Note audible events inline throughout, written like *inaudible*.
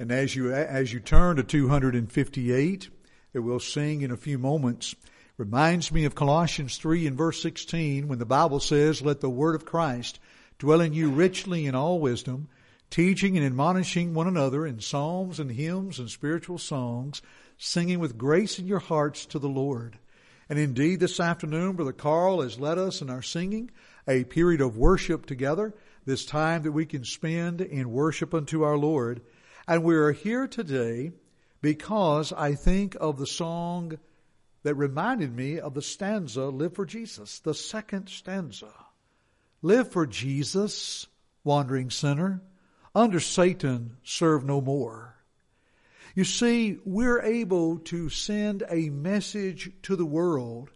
And as you, as you turn to 258, that we'll sing in a few moments, reminds me of Colossians 3 and verse 16 when the Bible says, let the word of Christ dwell in you richly in all wisdom, teaching and admonishing one another in psalms and hymns and spiritual songs, singing with grace in your hearts to the Lord. And indeed, this afternoon, Brother Carl has led us in our singing a period of worship together, this time that we can spend in worship unto our Lord. And we are here today because I think of the song that reminded me of the stanza, Live for Jesus, the second stanza. Live for Jesus, wandering sinner. Under Satan, serve no more. You see, we're able to send a message to the world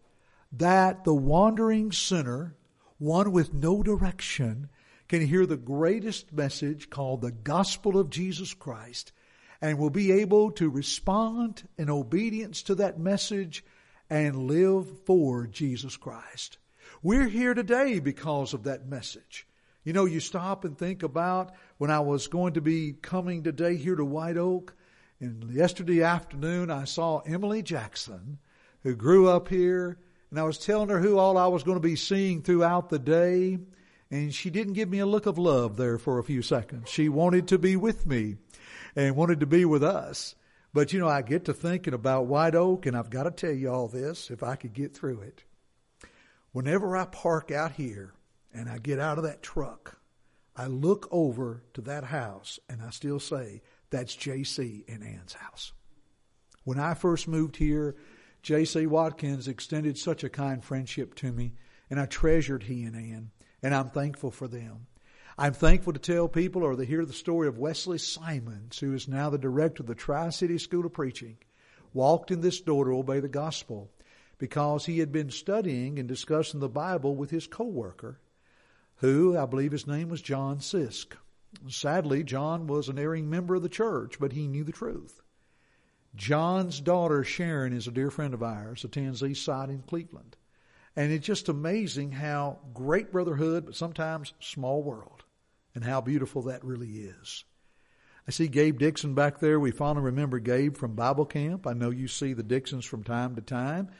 that the wandering sinner, one with no direction, can hear the greatest message called the gospel of Jesus Christ and will be able to respond in obedience to that message and live for Jesus Christ. We're here today because of that message. You know, you stop and think about when I was going to be coming today here to White Oak, and yesterday afternoon I saw Emily Jackson, who grew up here, and I was telling her who all I was going to be seeing throughout the day, and she didn't give me a look of love there for a few seconds. She wanted to be with me and wanted to be with us. But you know, I get to thinking about White Oak, and I've got to tell you all this if I could get through it. Whenever I park out here and I get out of that truck, I look over to that house and I still say, that's JC and Ann's house. When I first moved here, J.C. Watkins extended such a kind friendship to me, and I treasured he and Ann, and I'm thankful for them. I'm thankful to tell people or to hear the story of Wesley Simons, who is now the director of the Tri City School of Preaching, walked in this door to obey the gospel because he had been studying and discussing the Bible with his co-worker, who I believe his name was John Sisk. Sadly, John was an erring member of the church, but he knew the truth. John's daughter Sharon is a dear friend of ours, attends East Side in Cleveland. And it's just amazing how great brotherhood, but sometimes small world, and how beautiful that really is. I see Gabe Dixon back there. We fondly remember Gabe from Bible camp. I know you see the Dixons from time to time.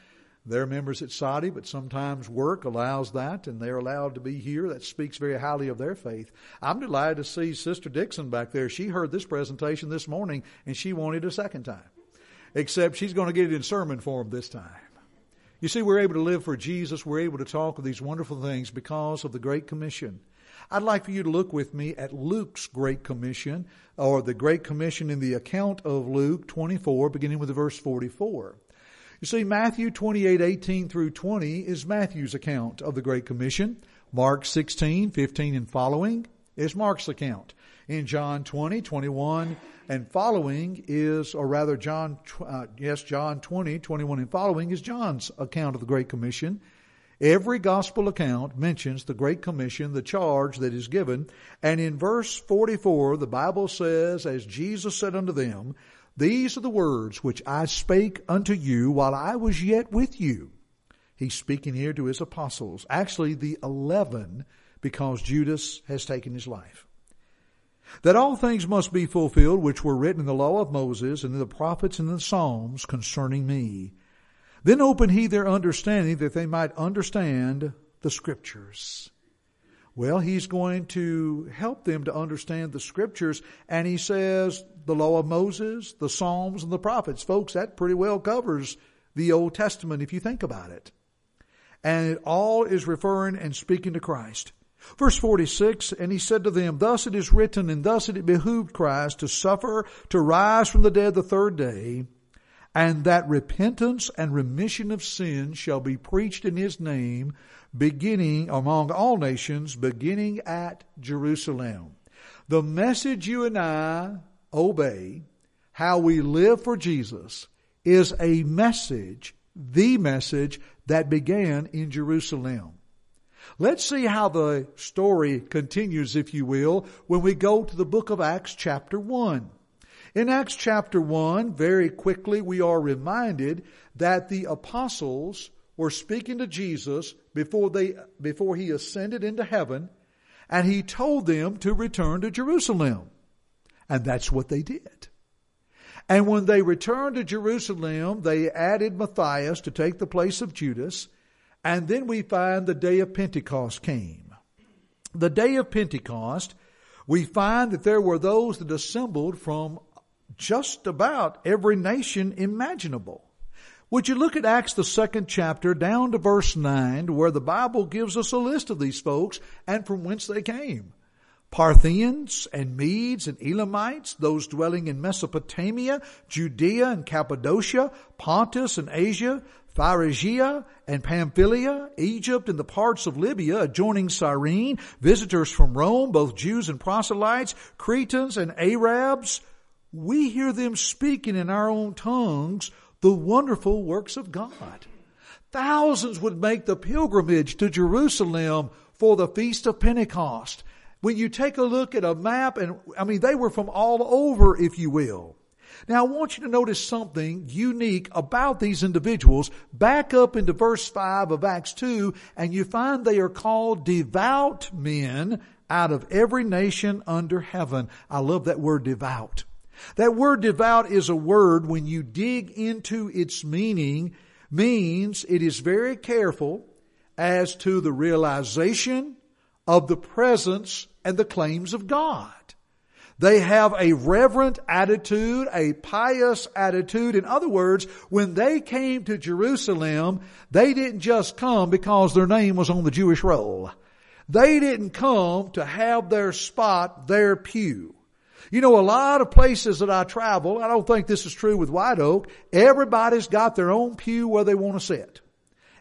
They're members at Soddy, but sometimes work allows that, and they're allowed to be here. That speaks very highly of their faith. I'm delighted to see Sister Dixon back there. She heard this presentation this morning, and she wanted a second time. Except she's going to get it in sermon form this time. You see, we're able to live for Jesus. We're able to talk of these wonderful things because of the Great Commission. I'd like for you to look with me at Luke's Great Commission, or the Great Commission in the account of Luke 24, beginning with verse 44. You see, Matthew 28, 18 through 20 is Matthew's account of the Great Commission. Mark 16, 15 and following is Mark's account. In John 20, 21 and following is, or rather John, uh, yes, John 20, 21 and following is John's account of the Great Commission. Every gospel account mentions the Great Commission, the charge that is given. And in verse 44, the Bible says, as Jesus said unto them, these are the words which I spake unto you while I was yet with you. He's speaking here to his apostles, actually the eleven, because Judas has taken his life. That all things must be fulfilled which were written in the law of Moses and in the prophets and the Psalms concerning me. Then opened he their understanding that they might understand the scriptures. Well, he's going to help them to understand the scriptures, and he says the law of Moses, the Psalms, and the prophets. Folks, that pretty well covers the Old Testament if you think about it. And it all is referring and speaking to Christ. Verse 46, and he said to them, Thus it is written, and thus it behooved Christ to suffer, to rise from the dead the third day, and that repentance and remission of sins shall be preached in his name, beginning among all nations, beginning at Jerusalem. The message you and I obey, how we live for Jesus, is a message, the message that began in Jerusalem. Let's see how the story continues, if you will, when we go to the book of Acts chapter 1. In Acts chapter 1, very quickly, we are reminded that the apostles were speaking to Jesus before they, before he ascended into heaven, and he told them to return to Jerusalem. And that's what they did. And when they returned to Jerusalem, they added Matthias to take the place of Judas. And then we find the day of Pentecost came. The day of Pentecost, we find that there were those that assembled from just about every nation imaginable. Would you look at Acts, the second chapter, down to verse 9, where the Bible gives us a list of these folks and from whence they came. Parthians and Medes and Elamites, those dwelling in Mesopotamia, Judea and Cappadocia, Pontus and Asia, Phrygia and Pamphylia, Egypt and the parts of Libya adjoining Cyrene, visitors from Rome, both Jews and proselytes, Cretans and Arabs. We hear them speaking in our own tongues the wonderful works of God. Thousands would make the pilgrimage to Jerusalem for the Feast of Pentecost. When you take a look at a map, and I mean, they were from all over, if you will. Now I want you to notice something unique about these individuals. Back up into verse 5 of Acts 2, and you find they are called devout men out of every nation under heaven. I love that word devout. That word devout is a word when you dig into its meaning means it is very careful as to the realization of the presence and the claims of God. They have a reverent attitude, a pious attitude. In other words, when they came to Jerusalem, they didn't just come because their name was on the Jewish roll. They didn't come to have their spot, their pew. You know, a lot of places that I travel, I don't think this is true with White Oak, everybody's got their own pew where they want to sit.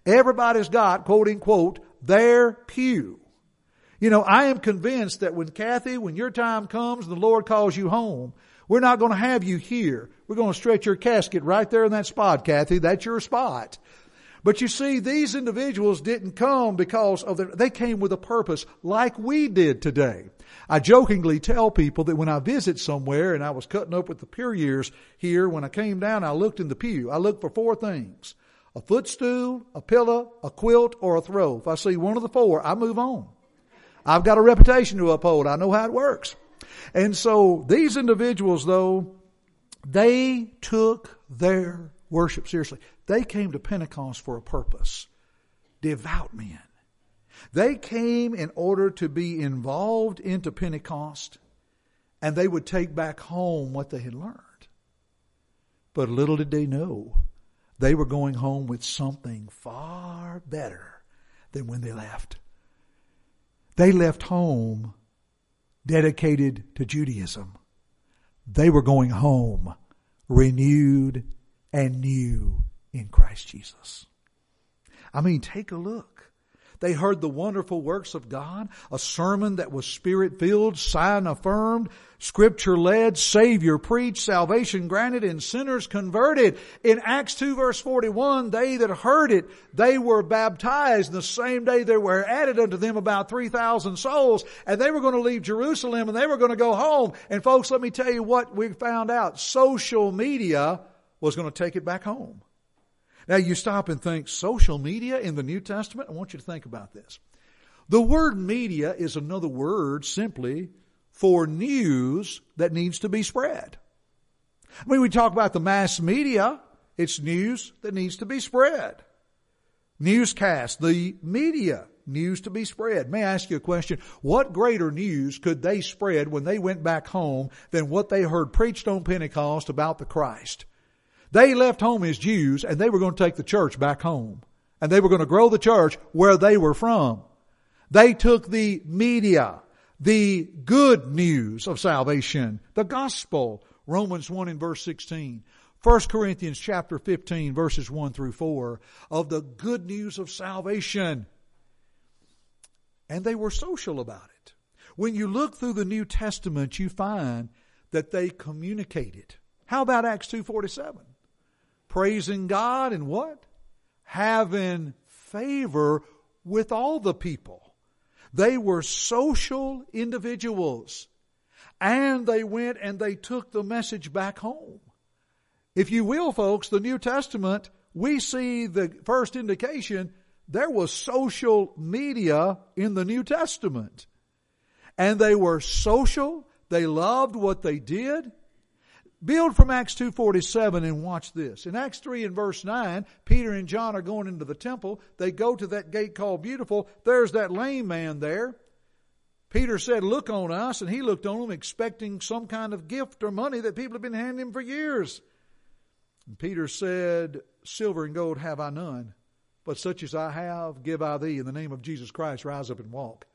Everybody's got, quote unquote, their pew. You know, I am convinced that when Kathy, when your time comes and the Lord calls you home, we're not going to have you here. We're going to stretch your casket right there in that spot, Kathy. That's your spot. But you see, these individuals didn't come because of their, they came with a purpose like we did today. I jokingly tell people that when I visit somewhere and I was cutting up with the pew years here, when I came down, I looked in the pew. I looked for four things. A footstool, a pillow, a quilt, or a throw. If I see one of the four, I move on. I've got a reputation to uphold. I know how it works. And so these individuals though, they took their worship seriously. They came to Pentecost for a purpose. Devout men. They came in order to be involved into Pentecost and they would take back home what they had learned. But little did they know they were going home with something far better than when they left. They left home dedicated to Judaism. They were going home renewed and new in Christ Jesus. I mean, take a look. They heard the wonderful works of God, a sermon that was spirit filled, sign affirmed, scripture led, savior preached, salvation granted, and sinners converted. In Acts 2 verse 41, they that heard it, they were baptized. And the same day there were added unto them about 3,000 souls, and they were going to leave Jerusalem and they were going to go home. And folks, let me tell you what we found out. Social media was going to take it back home. Now you stop and think social media in the New Testament. I want you to think about this. The word media is another word simply for news that needs to be spread. I mean, we talk about the mass media. It's news that needs to be spread. Newscast, the media, news to be spread. May I ask you a question? What greater news could they spread when they went back home than what they heard preached on Pentecost about the Christ? They left home as Jews and they were going to take the church back home. And they were going to grow the church where they were from. They took the media, the good news of salvation, the gospel, Romans 1 and verse 16. 1 Corinthians chapter 15 verses 1 through 4 of the good news of salvation. And they were social about it. When you look through the New Testament, you find that they communicated. How about Acts 247? Praising God and what? Having favor with all the people. They were social individuals. And they went and they took the message back home. If you will, folks, the New Testament, we see the first indication there was social media in the New Testament. And they were social. They loved what they did. Build from Acts 2.47 and watch this. In Acts 3 and verse 9, Peter and John are going into the temple. They go to that gate called Beautiful. There's that lame man there. Peter said, look on us, and he looked on them expecting some kind of gift or money that people have been handing him for years. And Peter said, silver and gold have I none, but such as I have give I thee in the name of Jesus Christ, rise up and walk.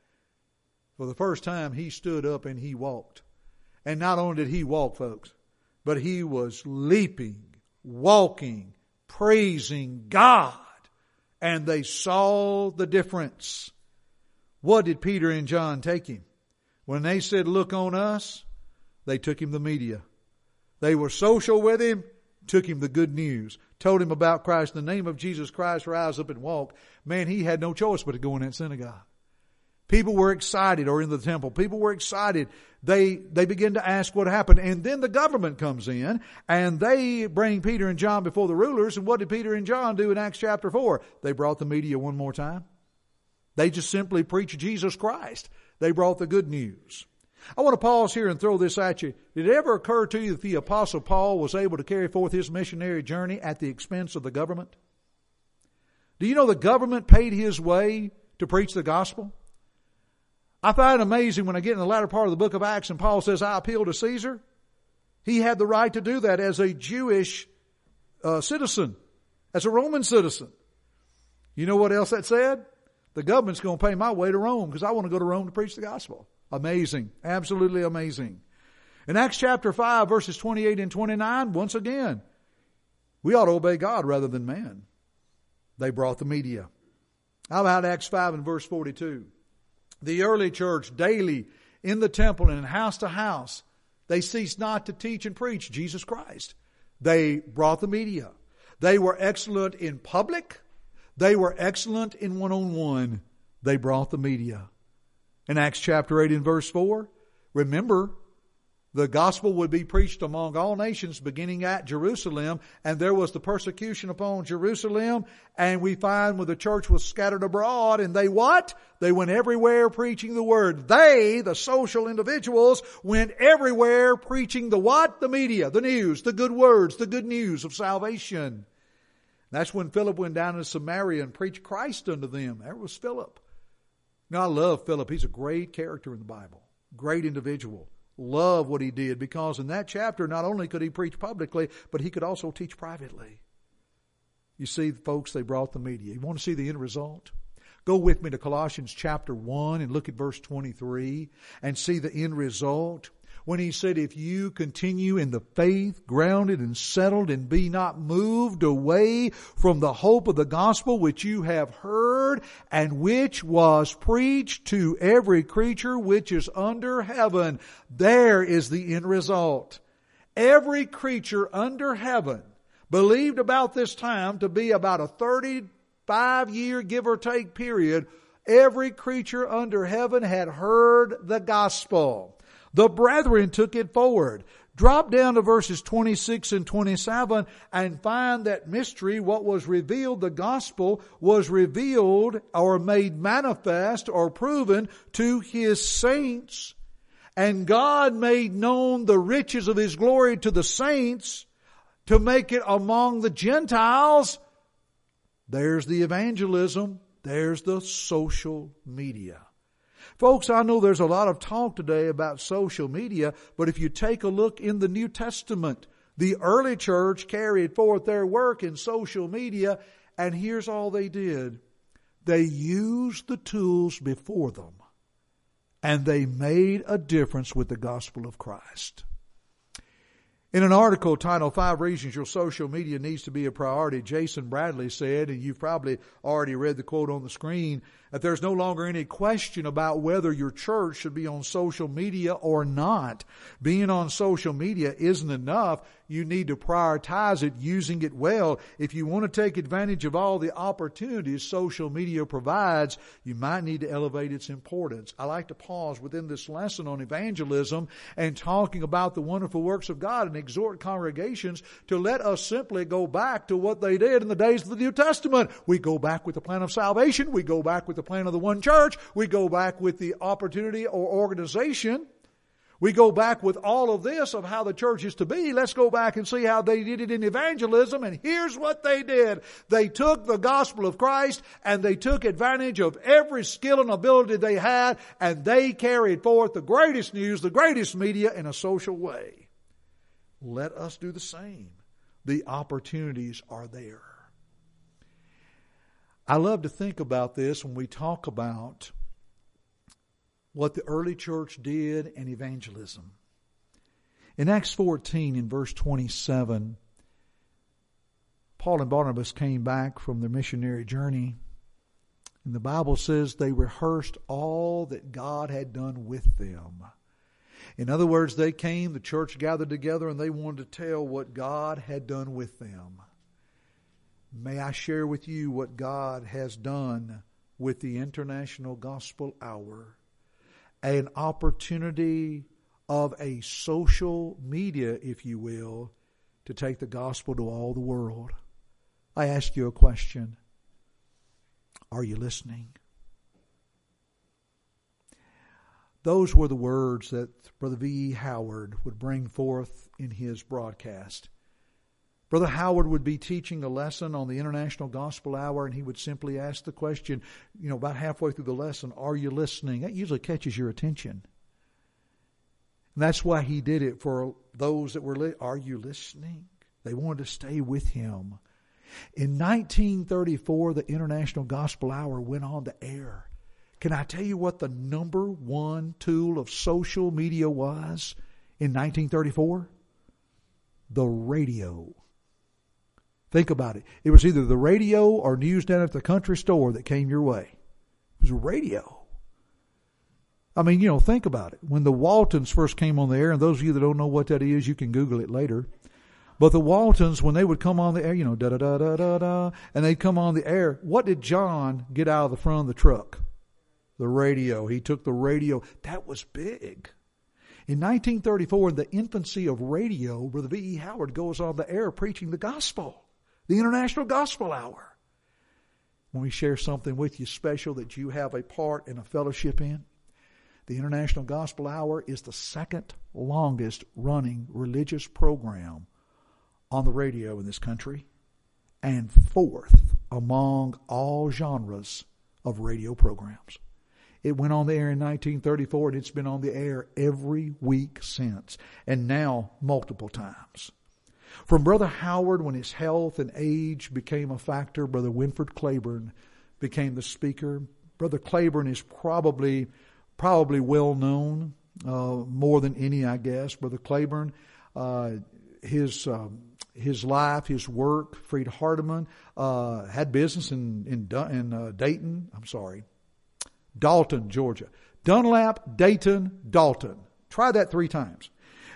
For the first time he stood up and he walked. And not only did he walk, folks, but he was leaping, walking, praising God. And they saw the difference. What did Peter and John take him? When they said, look on us, they took him the media. They were social with him, took him the good news, told him about Christ. The name of Jesus Christ, rise up and walk. Man, he had no choice but to go in that synagogue. People were excited, or in the temple, people were excited. They, they begin to ask what happened. And then the government comes in and they bring Peter and John before the rulers. And what did Peter and John do in Acts chapter 4? They brought the media one more time. They just simply preached Jesus Christ. They brought the good news. I want to pause here and throw this at you. Did it ever occur to you that the apostle Paul was able to carry forth his missionary journey at the expense of the government? Do you know the government paid his way to preach the gospel? I find amazing when I get in the latter part of the book of Acts and Paul says, I appeal to Caesar. He had the right to do that as a Jewish uh, citizen, as a Roman citizen. You know what else that said? The government's going to pay my way to Rome because I want to go to Rome to preach the gospel. Amazing. Absolutely amazing. In Acts chapter 5 verses 28 and 29, once again, we ought to obey God rather than man. They brought the media. How about Acts 5 and verse 42? The early church daily in the temple and house to house. They ceased not to teach and preach Jesus Christ. They brought the media. They were excellent in public. They were excellent in one on one. They brought the media. In Acts chapter 8 and verse 4, remember the gospel would be preached among all nations beginning at Jerusalem and there was the persecution upon Jerusalem and we find when the church was scattered abroad and they what? They went everywhere preaching the word. They, the social individuals, went everywhere preaching the what? The media, the news, the good words, the good news of salvation. That's when Philip went down to Samaria and preached Christ unto them. There was Philip. Now I love Philip. He's a great character in the Bible. Great individual love what he did because in that chapter, not only could he preach publicly, but he could also teach privately. You see, folks, they brought the media. You want to see the end result? Go with me to Colossians chapter 1 and look at verse 23 and see the end result when he said, if you continue in the faith, grounded and settled and be not moved away from the hope of the gospel which you have heard and which was preached to every creature which is under heaven. There is the end result. Every creature under heaven believed about this time to be about a 35 year give or take period. Every creature under heaven had heard the gospel. The brethren took it forward. Drop down to verses 26 and 27 and find that mystery, what was revealed, the gospel was revealed or made manifest or proven to his saints. And God made known the riches of his glory to the saints to make it among the Gentiles. There's the evangelism. There's the social media. Folks, I know there's a lot of talk today about social media, but if you take a look in the New Testament, the early church carried forth their work in social media, and here's all they did. They used the tools before them, and they made a difference with the gospel of Christ. In an article titled Five Reasons Your Social Media Needs to Be a Priority, Jason Bradley said, and you've probably already read the quote on the screen, that there's no longer any question about whether your church should be on social media or not. Being on social media isn't enough. You need to prioritize it, using it well. If you want to take advantage of all the opportunities social media provides, you might need to elevate its importance. I like to pause within this lesson on evangelism and talking about the wonderful works of God and exhort congregations to let us simply go back to what they did in the days of the New Testament. We go back with the plan of salvation. We go back with the plan of the one church. We go back with the opportunity or organization. We go back with all of this of how the church is to be. Let's go back and see how they did it in evangelism. And here's what they did. They took the gospel of Christ and they took advantage of every skill and ability they had and they carried forth the greatest news, the greatest media in a social way. Let us do the same. The opportunities are there. I love to think about this when we talk about what the early church did in evangelism. In Acts 14, in verse 27, Paul and Barnabas came back from their missionary journey, and the Bible says they rehearsed all that God had done with them. In other words, they came, the church gathered together, and they wanted to tell what God had done with them. May I share with you what God has done with the International Gospel Hour? An opportunity of a social media, if you will, to take the gospel to all the world. I ask you a question. Are you listening? Those were the words that Brother V.E. Howard would bring forth in his broadcast. Brother Howard would be teaching a lesson on the International Gospel Hour, and he would simply ask the question, you know, about halfway through the lesson, Are you listening? That usually catches your attention. And that's why he did it for those that were, li- Are you listening? They wanted to stay with him. In 1934, the International Gospel Hour went on the air. Can I tell you what the number one tool of social media was in 1934? The radio. Think about it. It was either the radio or news down at the country store that came your way. It was radio. I mean, you know, think about it. When the Waltons first came on the air, and those of you that don't know what that is, you can Google it later. But the Waltons, when they would come on the air, you know, da da da da da da, and they'd come on the air, what did John get out of the front of the truck? The radio. He took the radio. That was big. In 1934, in the infancy of radio, Brother V.E. Howard goes on the air preaching the gospel the International Gospel Hour. When we share something with you special that you have a part in a fellowship in, the International Gospel Hour is the second longest running religious program on the radio in this country and fourth among all genres of radio programs. It went on the air in 1934 and it's been on the air every week since, and now multiple times. From Brother Howard, when his health and age became a factor, Brother Winford Claiborne became the speaker. Brother Claiborne is probably probably well known uh, more than any, I guess. Brother Claiborne, uh, his um, his life, his work. Freed Hardeman uh, had business in in, in uh, Dayton. I'm sorry, Dalton, Georgia. Dunlap, Dayton, Dalton. Try that three times.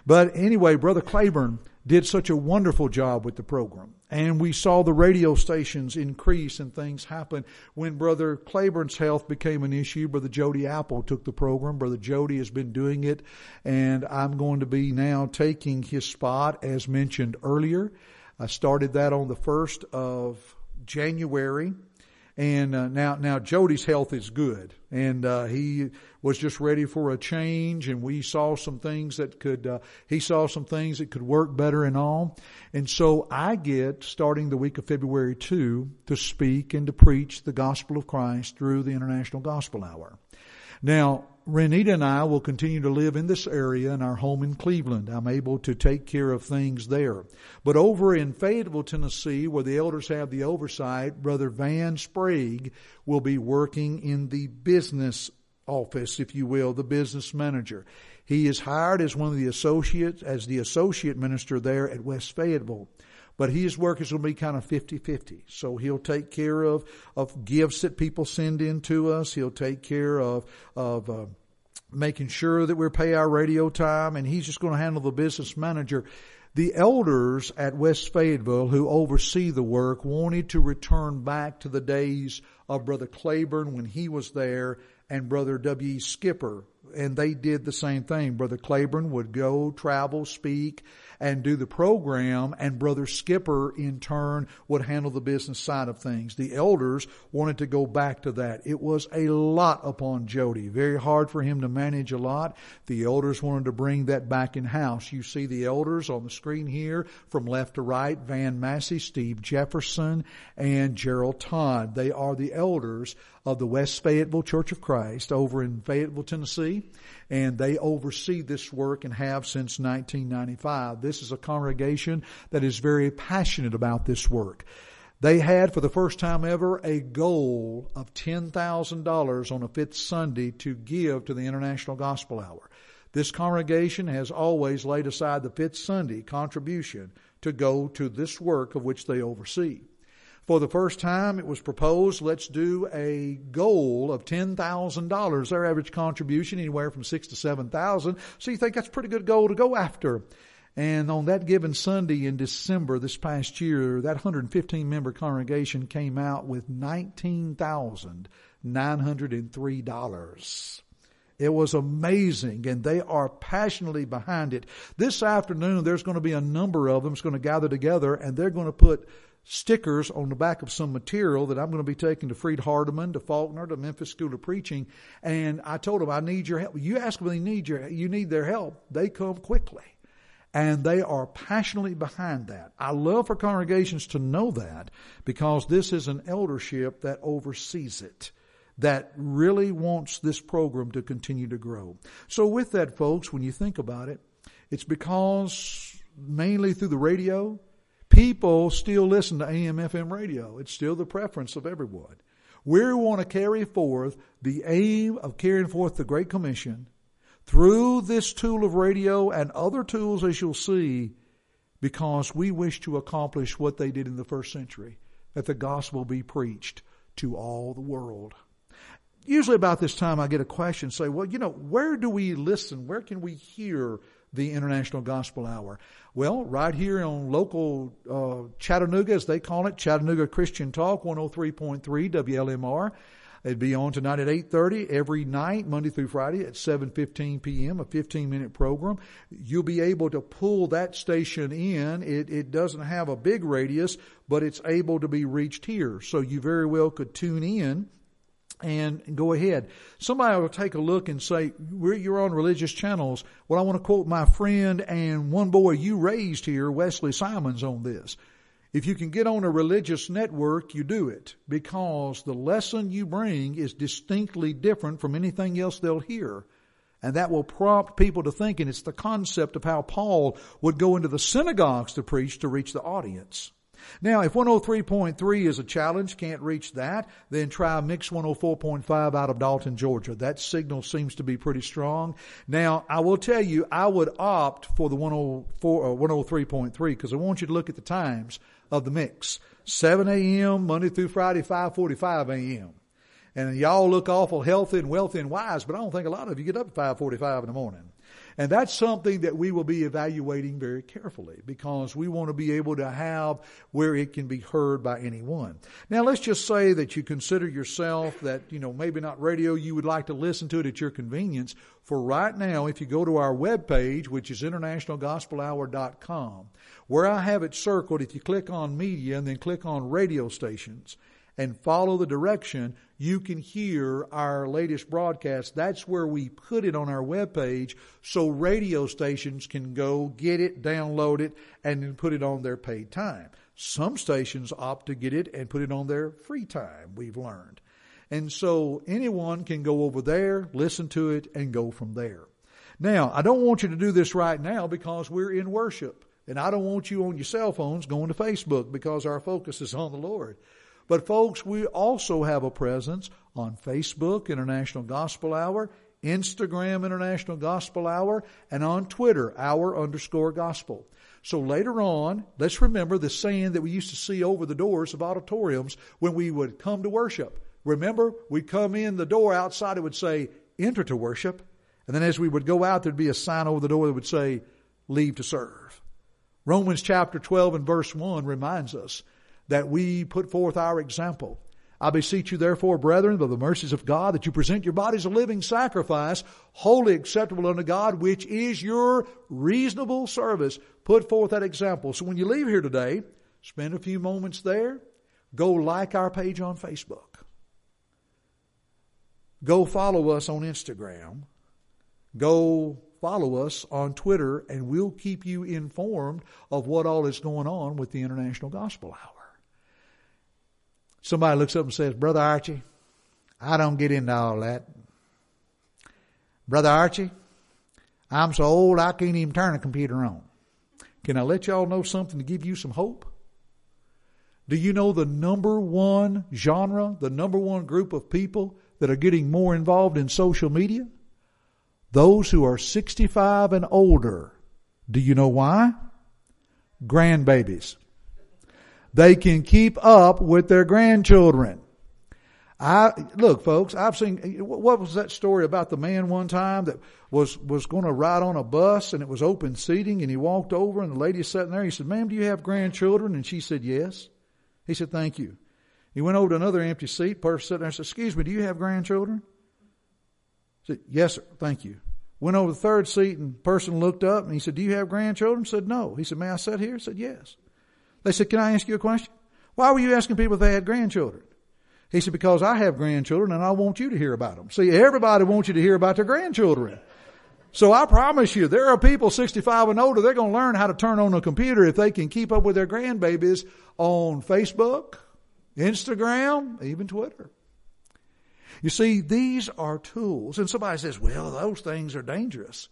But anyway, Brother Claiborne did such a wonderful job with the program. And we saw the radio stations increase and things happen. When Brother Claiborne's health became an issue, Brother Jody Apple took the program. Brother Jody has been doing it, and I'm going to be now taking his spot as mentioned earlier. I started that on the 1st of January and uh, now, now Jody's health is good, and uh, he was just ready for a change. And we saw some things that could, uh, he saw some things that could work better and all. And so I get starting the week of February two to speak and to preach the gospel of Christ through the International Gospel Hour. Now, Renita and I will continue to live in this area in our home in Cleveland. I'm able to take care of things there. But over in Fayetteville, Tennessee, where the elders have the oversight, Brother Van Sprague will be working in the business office, if you will, the business manager. He is hired as one of the associates, as the associate minister there at West Fayetteville but his work is going to be kind of 50-50. So he'll take care of, of gifts that people send in to us. He'll take care of, of, uh, making sure that we pay our radio time and he's just going to handle the business manager. The elders at West Fayetteville who oversee the work wanted to return back to the days of Brother Claiborne when he was there and Brother W. Skipper and they did the same thing. Brother Claiborne would go, travel, speak, and do the program, and Brother Skipper, in turn, would handle the business side of things. The elders wanted to go back to that. It was a lot upon Jody. Very hard for him to manage a lot. The elders wanted to bring that back in house. You see the elders on the screen here from left to right Van Massey, Steve Jefferson, and Gerald Todd. They are the elders of the West Fayetteville Church of Christ over in Fayetteville, And they oversee this work and have since 1995. This is a congregation that is very passionate about this work. They had, for the first time ever, a goal of $10,000 on a fifth Sunday to give to the International Gospel Hour. This congregation has always laid aside the fifth Sunday contribution to go to this work of which they oversee. For the first time, it was proposed, let's do a goal of $10,000. Their average contribution anywhere from six to 7,000. So you think that's a pretty good goal to go after. And on that given Sunday in December this past year, that 115 member congregation came out with $19,903. It was amazing and they are passionately behind it. This afternoon, there's going to be a number of them that's going to gather together and they're going to put stickers on the back of some material that I'm going to be taking to Freed-Hardeman, to Faulkner, to Memphis School of Preaching. And I told them, I need your help. You ask them, they need your, you need their help. They come quickly. And they are passionately behind that. I love for congregations to know that because this is an eldership that oversees it that really wants this program to continue to grow. So with that, folks, when you think about it, it's because mainly through the radio, people still listen to AM FM radio. It's still the preference of everyone. We want to carry forth the aim of carrying forth the Great Commission through this tool of radio and other tools as you'll see because we wish to accomplish what they did in the first century, that the gospel be preached to all the world. Usually about this time I get a question, say, well, you know, where do we listen? Where can we hear the International Gospel Hour? Well, right here on local uh, Chattanooga, as they call it, Chattanooga Christian Talk, 103.3 WLMR. It'd be on tonight at 8.30 every night, Monday through Friday at 7.15 p.m., a 15-minute program. You'll be able to pull that station in. It, it doesn't have a big radius, but it's able to be reached here. So you very well could tune in and go ahead. Somebody will take a look and say, you're on religious channels. Well, I want to quote my friend and one boy you raised here, Wesley Simons, on this. If you can get on a religious network, you do it because the lesson you bring is distinctly different from anything else they'll hear. And that will prompt people to think, and it's the concept of how Paul would go into the synagogues to preach to reach the audience. Now, if 103.3 is a challenge, can't reach that, then try Mix 104.5 out of Dalton, Georgia. That signal seems to be pretty strong. Now, I will tell you, I would opt for the 104, uh, 103.3 because I want you to look at the times of the mix. 7 a.m. Monday through Friday, 5:45 a.m. And y'all look awful healthy and wealthy and wise, but I don't think a lot of you get up at 5:45 in the morning. And that's something that we will be evaluating very carefully because we want to be able to have where it can be heard by anyone. Now let's just say that you consider yourself that, you know, maybe not radio, you would like to listen to it at your convenience. For right now, if you go to our webpage, which is internationalgospelhour.com, where I have it circled, if you click on media and then click on radio stations, and follow the direction, you can hear our latest broadcast. That's where we put it on our webpage so radio stations can go get it, download it, and then put it on their paid time. Some stations opt to get it and put it on their free time, we've learned. And so anyone can go over there, listen to it, and go from there. Now, I don't want you to do this right now because we're in worship. And I don't want you on your cell phones going to Facebook because our focus is on the Lord. But folks, we also have a presence on Facebook, International Gospel Hour, Instagram, International Gospel Hour, and on Twitter, Hour underscore Gospel. So later on, let's remember the saying that we used to see over the doors of auditoriums when we would come to worship. Remember, we'd come in the door outside, it would say, enter to worship. And then as we would go out, there'd be a sign over the door that would say, leave to serve. Romans chapter 12 and verse 1 reminds us that we put forth our example. I beseech you therefore, brethren, by the mercies of God, that you present your bodies a living sacrifice, wholly acceptable unto God, which is your reasonable service. Put forth that example. So when you leave here today, spend a few moments there. Go like our page on Facebook. Go follow us on Instagram. Go follow us on Twitter, and we'll keep you informed of what all is going on with the International Gospel Hour. Somebody looks up and says, Brother Archie, I don't get into all that. Brother Archie, I'm so old I can't even turn a computer on. Can I let y'all know something to give you some hope? Do you know the number one genre, the number one group of people that are getting more involved in social media? Those who are 65 and older. Do you know why? Grandbabies. They can keep up with their grandchildren. I look, folks. I've seen. What was that story about the man one time that was was going to ride on a bus and it was open seating and he walked over and the lady sitting there. He said, "Ma'am, do you have grandchildren?" And she said, "Yes." He said, "Thank you." He went over to another empty seat. Person sitting there said, "Excuse me, do you have grandchildren?" He said, "Yes, sir. Thank you." Went over the third seat and person looked up and he said, "Do you have grandchildren?" Said, "No." He said, "May I sit here?" Said, "Yes." They said, Can I ask you a question? Why were you asking people if they had grandchildren? He said, Because I have grandchildren and I want you to hear about them. See, everybody wants you to hear about their grandchildren. So I promise you, there are people 65 and older, they're going to learn how to turn on a computer if they can keep up with their grandbabies on Facebook, Instagram, even Twitter. You see, these are tools. And somebody says, well, those things are dangerous.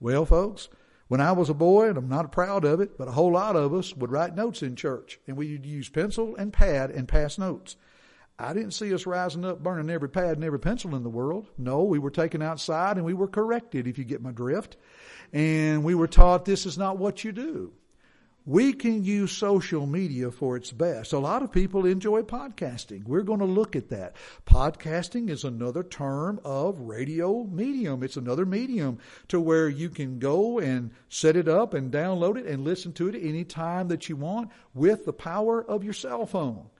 Well, folks, when I was a boy, and I'm not proud of it, but a whole lot of us would write notes in church, and we would use pencil and pad and pass notes. I didn't see us rising up burning every pad and every pencil in the world. No, we were taken outside and we were corrected, if you get my drift. And we were taught this is not what you do we can use social media for its best. A lot of people enjoy podcasting. We're going to look at that. Podcasting is another term of radio medium. It's another medium to where you can go and set it up and download it and listen to it any time that you want with the power of your cell phone.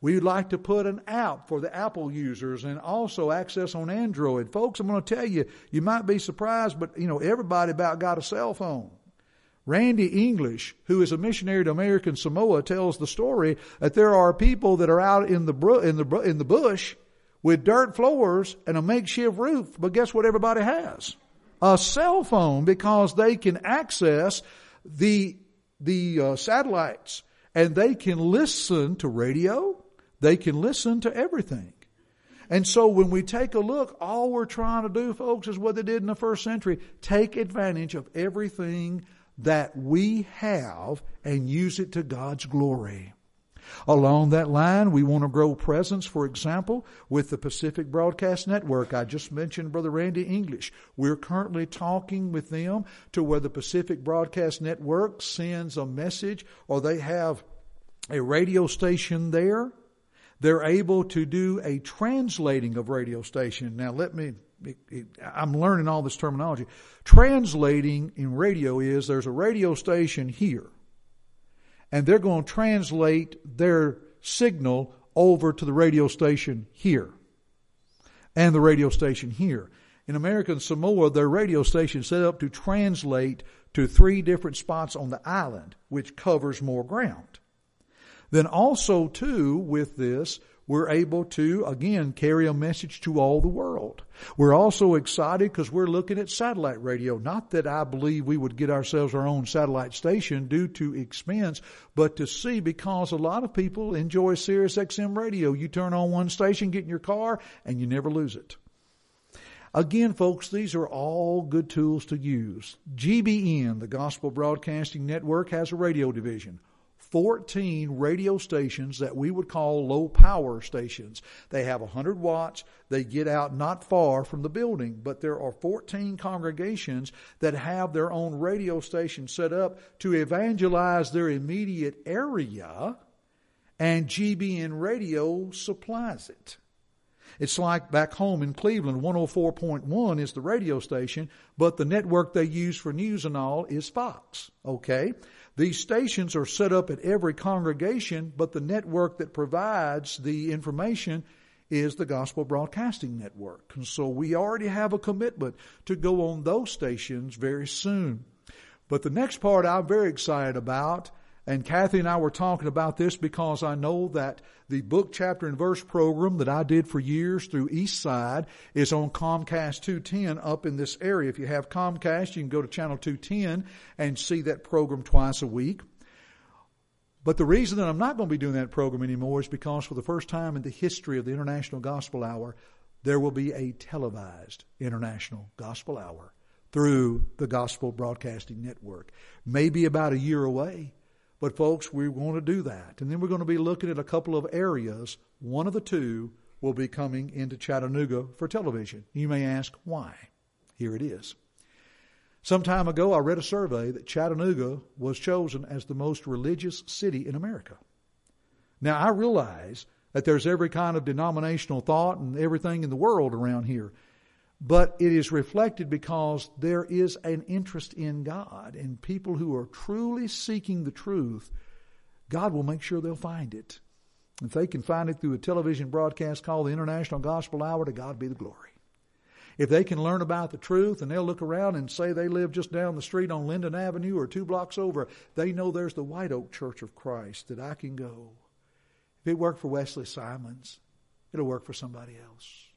We'd like to put an app for the Apple users and also access on Android. Folks, I'm going to tell you, you might be surprised, but you know, everybody about got a cell phone. Randy English, who is a missionary to American Samoa, tells the story that there are people that are out in the in the in the bush with dirt floors and a makeshift roof. But guess what? Everybody has a cell phone because they can access the the uh, satellites and they can listen to radio. They can listen to everything. And so when we take a look, all we're trying to do, folks, is what they did in the first century. Take advantage of everything that we have and use it to God's glory. Along that line, we want to grow presence, for example, with the Pacific Broadcast Network. I just mentioned Brother Randy English. We're currently talking with them to where the Pacific Broadcast Network sends a message or they have a radio station there. They're able to do a translating of radio station. Now let me it, it, I'm learning all this terminology. Translating in radio is there's a radio station here, and they're going to translate their signal over to the radio station here, and the radio station here. In American Samoa, their radio station set up to translate to three different spots on the island, which covers more ground. Then also too, with this, we're able to, again, carry a message to all the world. We're also excited because we're looking at satellite radio. Not that I believe we would get ourselves our own satellite station due to expense, but to see because a lot of people enjoy Sirius XM radio. You turn on one station, get in your car, and you never lose it. Again, folks, these are all good tools to use. GBN, the Gospel Broadcasting Network, has a radio division. 14 radio stations that we would call low power stations. They have 100 watts. They get out not far from the building, but there are 14 congregations that have their own radio station set up to evangelize their immediate area, and GBN Radio supplies it. It's like back home in Cleveland, 104.1 is the radio station, but the network they use for news and all is Fox. Okay? These stations are set up at every congregation, but the network that provides the information is the Gospel Broadcasting Network. And so we already have a commitment to go on those stations very soon. But the next part I'm very excited about and Kathy and I were talking about this because I know that the book, chapter, and verse program that I did for years through Eastside is on Comcast 210 up in this area. If you have Comcast, you can go to channel 210 and see that program twice a week. But the reason that I'm not going to be doing that program anymore is because for the first time in the history of the International Gospel Hour, there will be a televised International Gospel Hour through the Gospel Broadcasting Network. Maybe about a year away. But folks, we want to do that. And then we're going to be looking at a couple of areas. One of the two will be coming into Chattanooga for television. You may ask why. Here it is. Some time ago, I read a survey that Chattanooga was chosen as the most religious city in America. Now, I realize that there's every kind of denominational thought and everything in the world around here but it is reflected because there is an interest in God and people who are truly seeking the truth, God will make sure they'll find it. If they can find it through a television broadcast called the International Gospel Hour, to God be the glory. If they can learn about the truth and they'll look around and say they live just down the street on Linden Avenue or two blocks over, they know there's the White Oak Church of Christ that I can go. If it worked for Wesley Simons, it'll work for somebody else.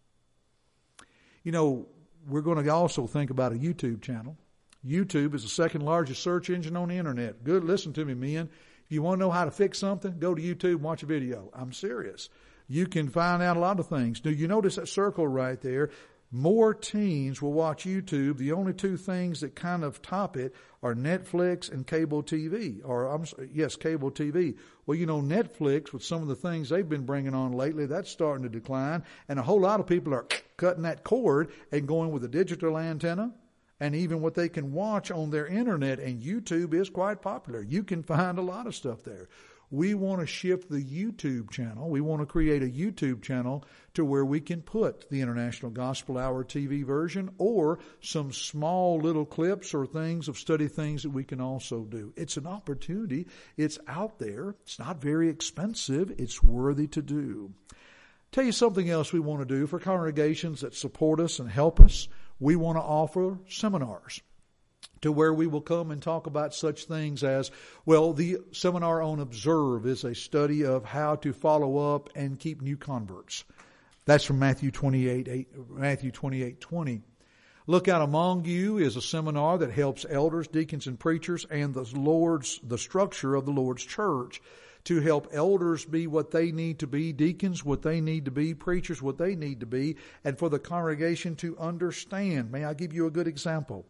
You know, we're going to also think about a YouTube channel. YouTube is the second largest search engine on the internet. Good, listen to me, men. If you want to know how to fix something, go to YouTube and watch a video. I'm serious. You can find out a lot of things. Do you notice that circle right there? More teens will watch YouTube. The only two things that kind of top it are Netflix and cable TV, or I'm, yes, cable TV. Well, you know, Netflix with some of the things they've been bringing on lately, that's starting to decline, and a whole lot of people are *sniffs* cutting that cord and going with a digital antenna. And even what they can watch on their internet and YouTube is quite popular. You can find a lot of stuff there we want to shift the YouTube channel. We want to create a YouTube channel to where we can put the International Gospel Hour TV version or some small little clips or things of study things that we can also do. It's an opportunity. It's out there. It's not very expensive. It's worthy to do. Tell you something else we want to do for congregations that support us and help us. We want to offer seminars to where we will come and talk about such things as, well, the seminar on Observe is a study of how to follow up and keep new converts. That's from Matthew 28, 8, Matthew 28, 20. Look out among you is a seminar that helps elders, deacons, and preachers and the Lord's, the structure of the Lord's church to help elders be what they need to be, deacons what they need to be, preachers what they need to be, and for the congregation to understand. May I give you a good example?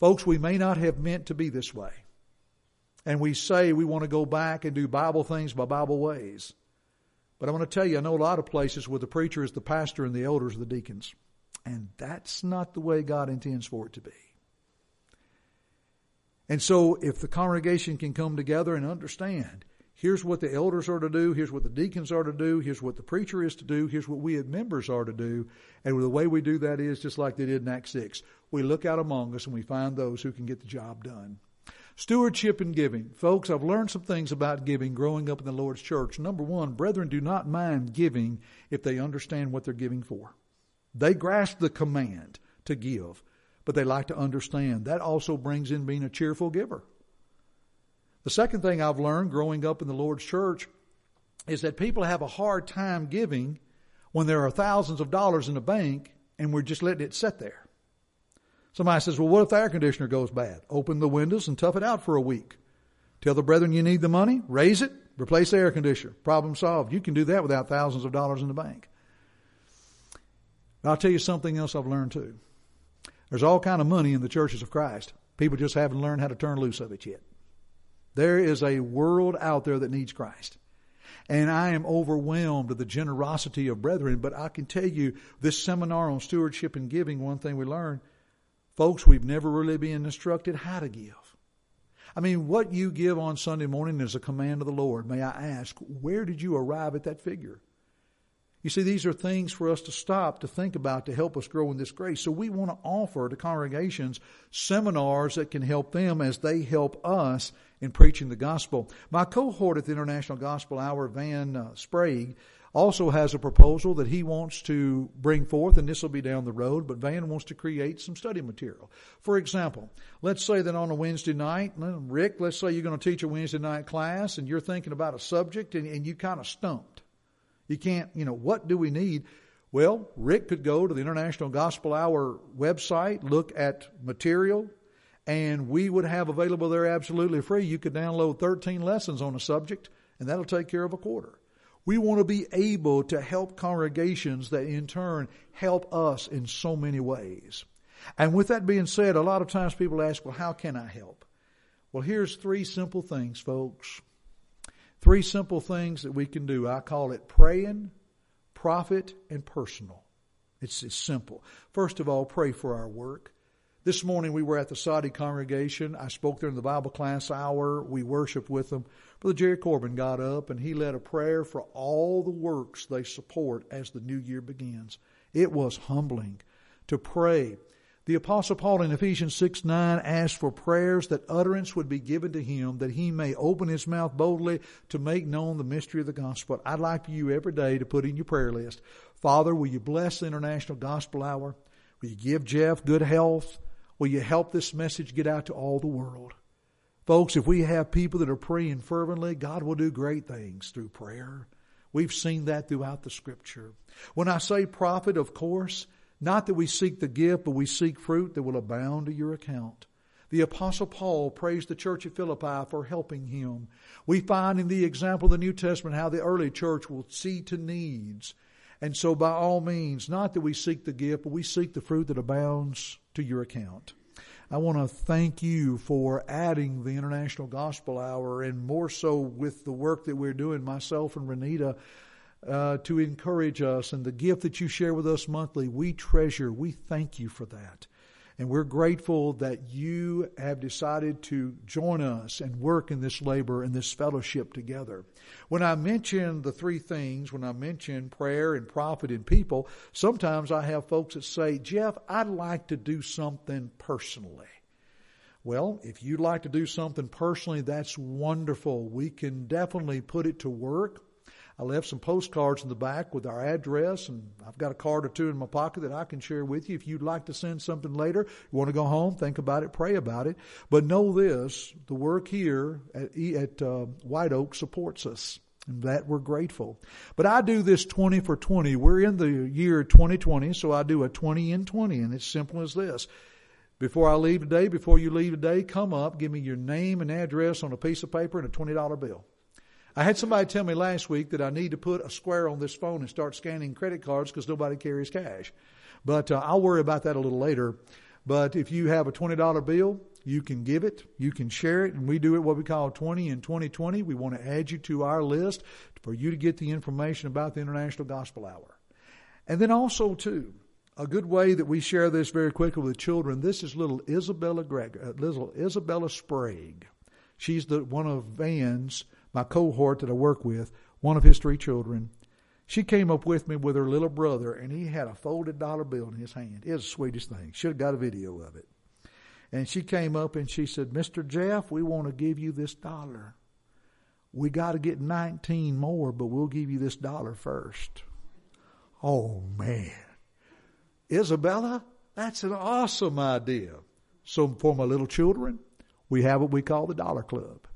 Folks, we may not have meant to be this way. And we say we want to go back and do Bible things by Bible ways. But I want to tell you, I know a lot of places where the preacher is the pastor and the elders are the deacons. And that's not the way God intends for it to be. And so if the congregation can come together and understand Here's what the elders are to do. Here's what the deacons are to do. Here's what the preacher is to do. Here's what we as members are to do. And the way we do that is just like they did in Acts 6. We look out among us and we find those who can get the job done. Stewardship and giving. Folks, I've learned some things about giving growing up in the Lord's church. Number one, brethren do not mind giving if they understand what they're giving for. They grasp the command to give, but they like to understand. That also brings in being a cheerful giver. The second thing I've learned growing up in the Lord's church is that people have a hard time giving when there are thousands of dollars in the bank and we're just letting it sit there. Somebody says, well, what if the air conditioner goes bad? Open the windows and tough it out for a week. Tell the brethren you need the money, raise it, replace the air conditioner. Problem solved. You can do that without thousands of dollars in the bank. But I'll tell you something else I've learned too. There's all kind of money in the churches of Christ. People just haven't learned how to turn loose of it yet. There is a world out there that needs Christ. And I am overwhelmed with the generosity of brethren, but I can tell you this seminar on stewardship and giving, one thing we learned, folks, we've never really been instructed how to give. I mean, what you give on Sunday morning is a command of the Lord. May I ask, where did you arrive at that figure? You see, these are things for us to stop to think about to help us grow in this grace. So we want to offer to congregations seminars that can help them as they help us in preaching the gospel. My cohort at the International Gospel Hour, Van uh, Sprague, also has a proposal that he wants to bring forth, and this will be down the road, but Van wants to create some study material. For example, let's say that on a Wednesday night, Rick, let's say you're going to teach a Wednesday night class and you're thinking about a subject and, and you kind of stumped. You can't, you know, what do we need? Well, Rick could go to the International Gospel Hour website, look at material, and we would have available there absolutely free. You could download 13 lessons on a subject, and that'll take care of a quarter. We want to be able to help congregations that in turn help us in so many ways. And with that being said, a lot of times people ask, well, how can I help? Well, here's three simple things, folks. Three simple things that we can do. I call it praying, profit, and personal. It's, it's simple. First of all, pray for our work. This morning we were at the Soddy congregation. I spoke there in the Bible class hour. We worshiped with them. Brother Jerry Corbin got up and he led a prayer for all the works they support as the new year begins. It was humbling to pray. The apostle Paul in Ephesians 6 9 asked for prayers that utterance would be given to him that he may open his mouth boldly to make known the mystery of the gospel. I'd like you every day to put in your prayer list, Father, will you bless the International Gospel Hour? Will you give Jeff good health? Will you help this message get out to all the world? Folks, if we have people that are praying fervently, God will do great things through prayer. We've seen that throughout the scripture. When I say profit, of course, not that we seek the gift, but we seek fruit that will abound to your account. The apostle Paul praised the church at Philippi for helping him. We find in the example of the New Testament how the early church will see to needs. And so by all means, not that we seek the gift, but we seek the fruit that abounds to your account. I want to thank you for adding the International Gospel Hour and more so with the work that we're doing, myself and Renita, uh, to encourage us and the gift that you share with us monthly. We treasure, we thank you for that. And we're grateful that you have decided to join us and work in this labor and this fellowship together. When I mention the three things, when I mention prayer and profit and people, sometimes I have folks that say, Jeff, I'd like to do something personally. Well, if you'd like to do something personally, that's wonderful. We can definitely put it to work. I left some postcards in the back with our address, and I've got a card or two in my pocket that I can share with you. If you'd like to send something later, you want to go home, think about it, pray about it. But know this: the work here at, at uh, White Oak supports us. And that we're grateful. But I do this 20 for 20. We're in the year 2020, so I do a 20 in 20, and it's simple as this. Before I leave today, before you leave today, come up, give me your name and address on a piece of paper and a $20 bill. I had somebody tell me last week that I need to put a square on this phone and start scanning credit cards because nobody carries cash. But uh, I'll worry about that a little later. But if you have a $20 bill, you can give it, you can share it, and we do it what we call 20 in 2020. We want to add you to our list for you to get the information about the International Gospel Hour. And then also, too, a good way that we share this very quickly with children, this is little Isabella Greg, uh, little Isabella Sprague. She's the one of Van's my cohort that I work with, one of his three children, she came up with me with her little brother, and he had a folded dollar bill in his hand. It was the sweetest thing. Should have got a video of it. And she came up and she said, Mr. Jeff, we want to give you this dollar. We got to get 19 more, but we'll give you this dollar first. Oh, man. Isabella, that's an awesome idea. So for my little children, we have what we call the Dollar Club.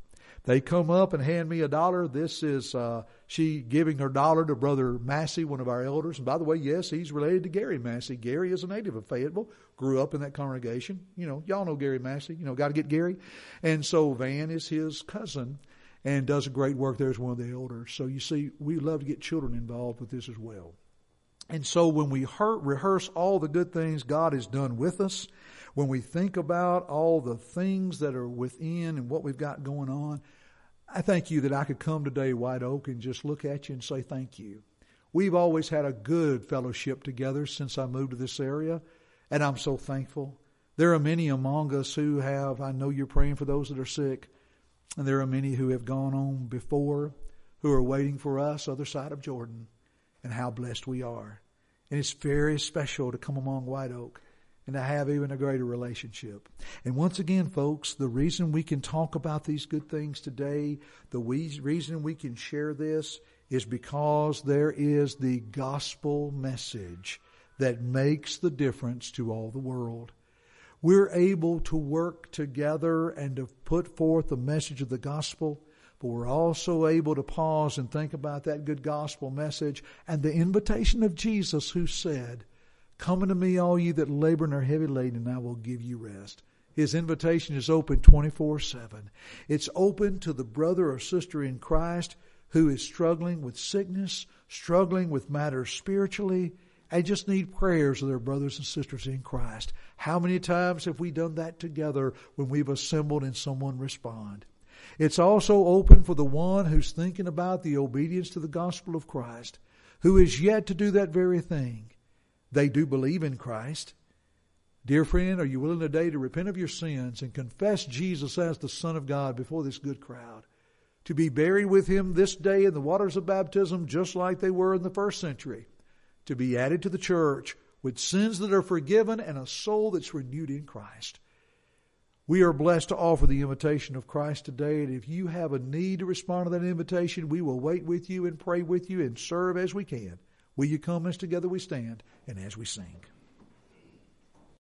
They come up and hand me a dollar. This is uh, she giving her dollar to Brother Massey, one of our elders. And by the way, yes, he's related to Gary Massey. Gary is a native of Fayetteville, grew up in that congregation. You know, y'all know Gary Massey. You know, got to get Gary. And so Van is his cousin and does a great work there as one of the elders. So you see, we love to get children involved with this as well. And so when we rehearse all the good things God has done with us, when we think about all the things that are within and what we've got going on, I thank you that I could come today, White Oak, and just look at you and say thank you. We've always had a good fellowship together since I moved to this area, and I'm so thankful. There are many among us who have, I know you're praying for those that are sick, and there are many who have gone on before who are waiting for us other side of Jordan. and how blessed we are. And it's very special to come among White Oak and to have even a greater relationship. And once again, folks, the reason we can talk about these good things today, the reason we can share this is because there is the gospel message that makes the difference to all the world. We're able to work together and to put forth the message of the gospel but we're also able to pause and think about that good gospel message and the invitation of Jesus who said, Come unto me, all ye that labor and are heavy laden, and I will give you rest. His invitation is open 24 7. It's open to the brother or sister in Christ who is struggling with sickness, struggling with matters spiritually, and just need prayers of their brothers and sisters in Christ. How many times have we done that together when we've assembled and someone respond? It's also open for the one who's thinking about the obedience to the gospel of Christ, who is yet to do that very thing. They do believe in Christ. Dear friend, are you willing today to repent of your sins and confess Jesus as the Son of God before this good crowd? To be buried with Him this day in the waters of baptism, just like they were in the first century. To be added to the church with sins that are forgiven and a soul that's renewed in Christ. We are blessed to offer the invitation of Christ today. And if you have a need to respond to that invitation, we will wait with you and pray with you and serve as we can. Will you come as together we stand and as we sing?